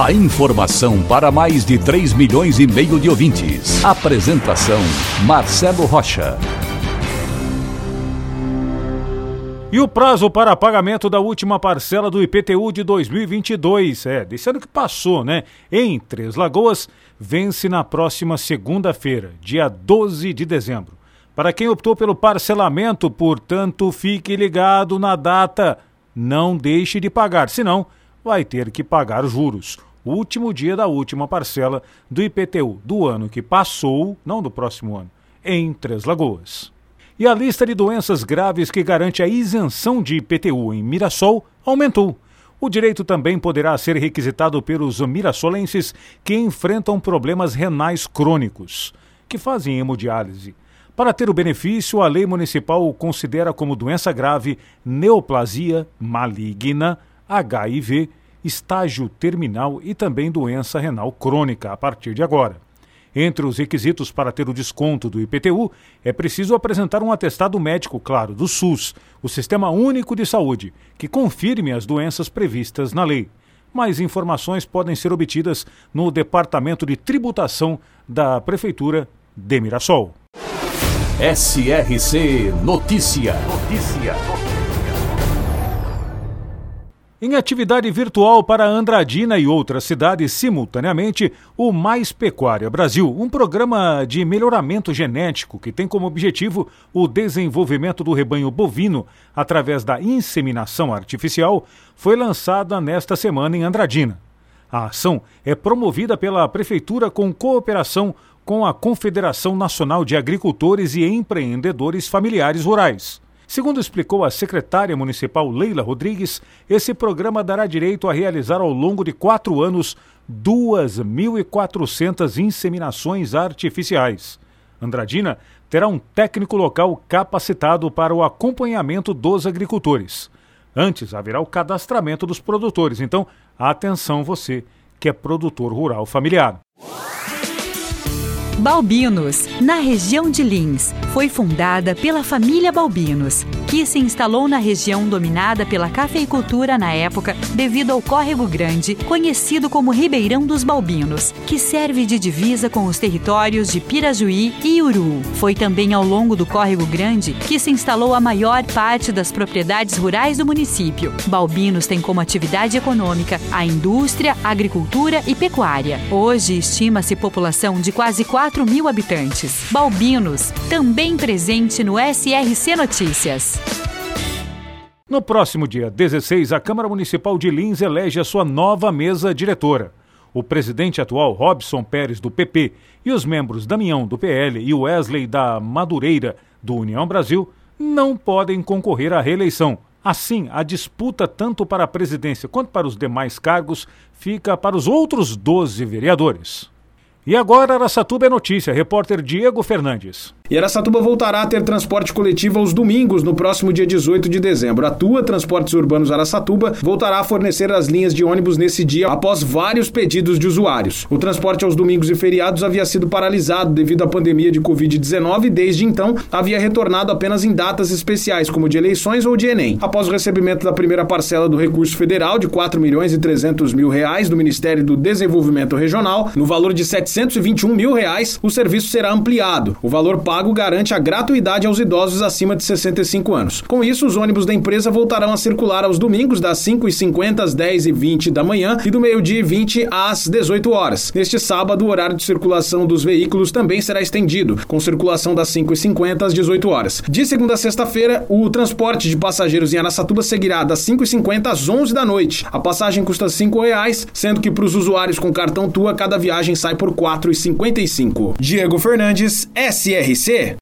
A informação para mais de 3 milhões e meio de ouvintes. Apresentação Marcelo Rocha. E o prazo para pagamento da última parcela do IPTU de 2022, é, desse ano que passou, né? Em Três Lagoas, vence na próxima segunda-feira, dia 12 de dezembro. Para quem optou pelo parcelamento, portanto, fique ligado na data. Não deixe de pagar, senão vai ter que pagar juros. Último dia da última parcela do IPTU do ano que passou, não do próximo ano, em Três Lagoas. E a lista de doenças graves que garante a isenção de IPTU em Mirassol aumentou. O direito também poderá ser requisitado pelos mirassolenses que enfrentam problemas renais crônicos, que fazem hemodiálise para ter o benefício, a lei municipal considera como doença grave neoplasia maligna, HIV, estágio terminal e também doença renal crônica a partir de agora. Entre os requisitos para ter o desconto do IPTU, é preciso apresentar um atestado médico, claro, do SUS, o Sistema Único de Saúde, que confirme as doenças previstas na lei. Mais informações podem ser obtidas no Departamento de Tributação da Prefeitura de Mirassol. SRC Notícia. Notícia. Em atividade virtual para Andradina e outras cidades simultaneamente, o Mais Pecuária Brasil, um programa de melhoramento genético que tem como objetivo o desenvolvimento do rebanho bovino através da inseminação artificial, foi lançada nesta semana em Andradina. A ação é promovida pela Prefeitura com cooperação com a Confederação Nacional de Agricultores e Empreendedores Familiares Rurais. Segundo explicou a secretária municipal Leila Rodrigues, esse programa dará direito a realizar ao longo de quatro anos 2.400 inseminações artificiais. Andradina terá um técnico local capacitado para o acompanhamento dos agricultores. Antes haverá o cadastramento dos produtores, então atenção você que é produtor rural familiar. Balbinos, na região de Lins, foi fundada pela família Balbinos, que se instalou na região dominada pela cafeicultura na época devido ao Córrego Grande, conhecido como Ribeirão dos Balbinos, que serve de divisa com os territórios de Pirajuí e Uru. Foi também ao longo do Córrego Grande que se instalou a maior parte das propriedades rurais do município. Balbinos tem como atividade econômica a indústria, agricultura e pecuária. Hoje estima-se população de quase 4 4 mil habitantes. Balbinos, também presente no SRC Notícias. No próximo dia 16, a Câmara Municipal de Lins elege a sua nova mesa diretora. O presidente atual, Robson Pérez, do PP, e os membros Damião, do PL, e Wesley da Madureira, do União Brasil, não podem concorrer à reeleição. Assim, a disputa tanto para a presidência quanto para os demais cargos fica para os outros 12 vereadores. E agora Araçatuba é notícia, repórter Diego Fernandes. E Aracatuba voltará a ter transporte coletivo aos domingos no próximo dia 18 de dezembro. A Tua Transportes Urbanos Aracatuba voltará a fornecer as linhas de ônibus nesse dia após vários pedidos de usuários. O transporte aos domingos e feriados havia sido paralisado devido à pandemia de Covid-19 e desde então havia retornado apenas em datas especiais, como de eleições ou de Enem. Após o recebimento da primeira parcela do recurso federal de 4 milhões e 300 mil reais do Ministério do Desenvolvimento Regional, no valor de 721 mil reais, o serviço será ampliado. O valor pago pago garante a gratuidade aos idosos acima de 65 anos. Com isso, os ônibus da empresa voltarão a circular aos domingos das 5h50 às 10h20 da manhã e do meio-dia e 20 às 18 horas. Neste sábado, o horário de circulação dos veículos também será estendido, com circulação das 5h50 às 18 horas. De segunda a sexta-feira, o transporte de passageiros em Araçatuba seguirá das 5h50 às 11 da noite. A passagem custa R$ reais, sendo que para os usuários com cartão Tua, cada viagem sai por R$ 4,55. Diego Fernandes, SRC você?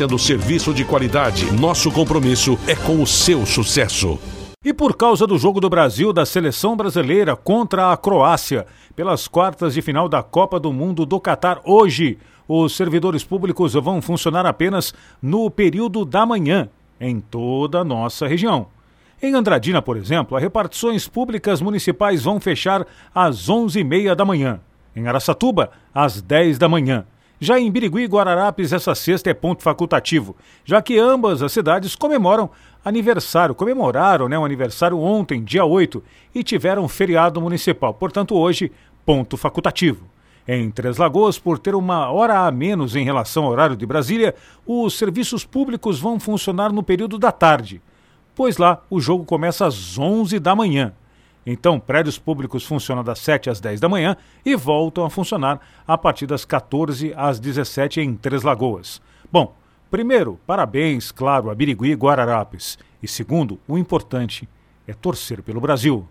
oferecendo serviço de qualidade. Nosso compromisso é com o seu sucesso. E por causa do jogo do Brasil da seleção brasileira contra a Croácia, pelas quartas de final da Copa do Mundo do Catar hoje, os servidores públicos vão funcionar apenas no período da manhã, em toda a nossa região. Em Andradina, por exemplo, as repartições públicas municipais vão fechar às 11h30 da manhã. Em Araçatuba, às 10 da manhã. Já em Birigui e Guararapes, essa sexta é ponto facultativo, já que ambas as cidades comemoram aniversário, comemoraram né, o aniversário ontem, dia 8, e tiveram feriado municipal. Portanto, hoje, ponto facultativo. Em Três Lagoas, por ter uma hora a menos em relação ao horário de Brasília, os serviços públicos vão funcionar no período da tarde, pois lá o jogo começa às 11 da manhã. Então, prédios públicos funcionam das 7 às 10 da manhã e voltam a funcionar a partir das 14 às 17 em Três Lagoas. Bom, primeiro, parabéns, claro, a Birigui e Guararapes. E segundo, o importante é torcer pelo Brasil.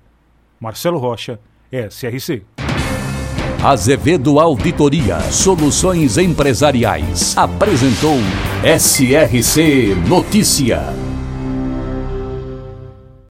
Marcelo Rocha, SRC. Azevedo Auditoria Soluções Empresariais apresentou SRC Notícia.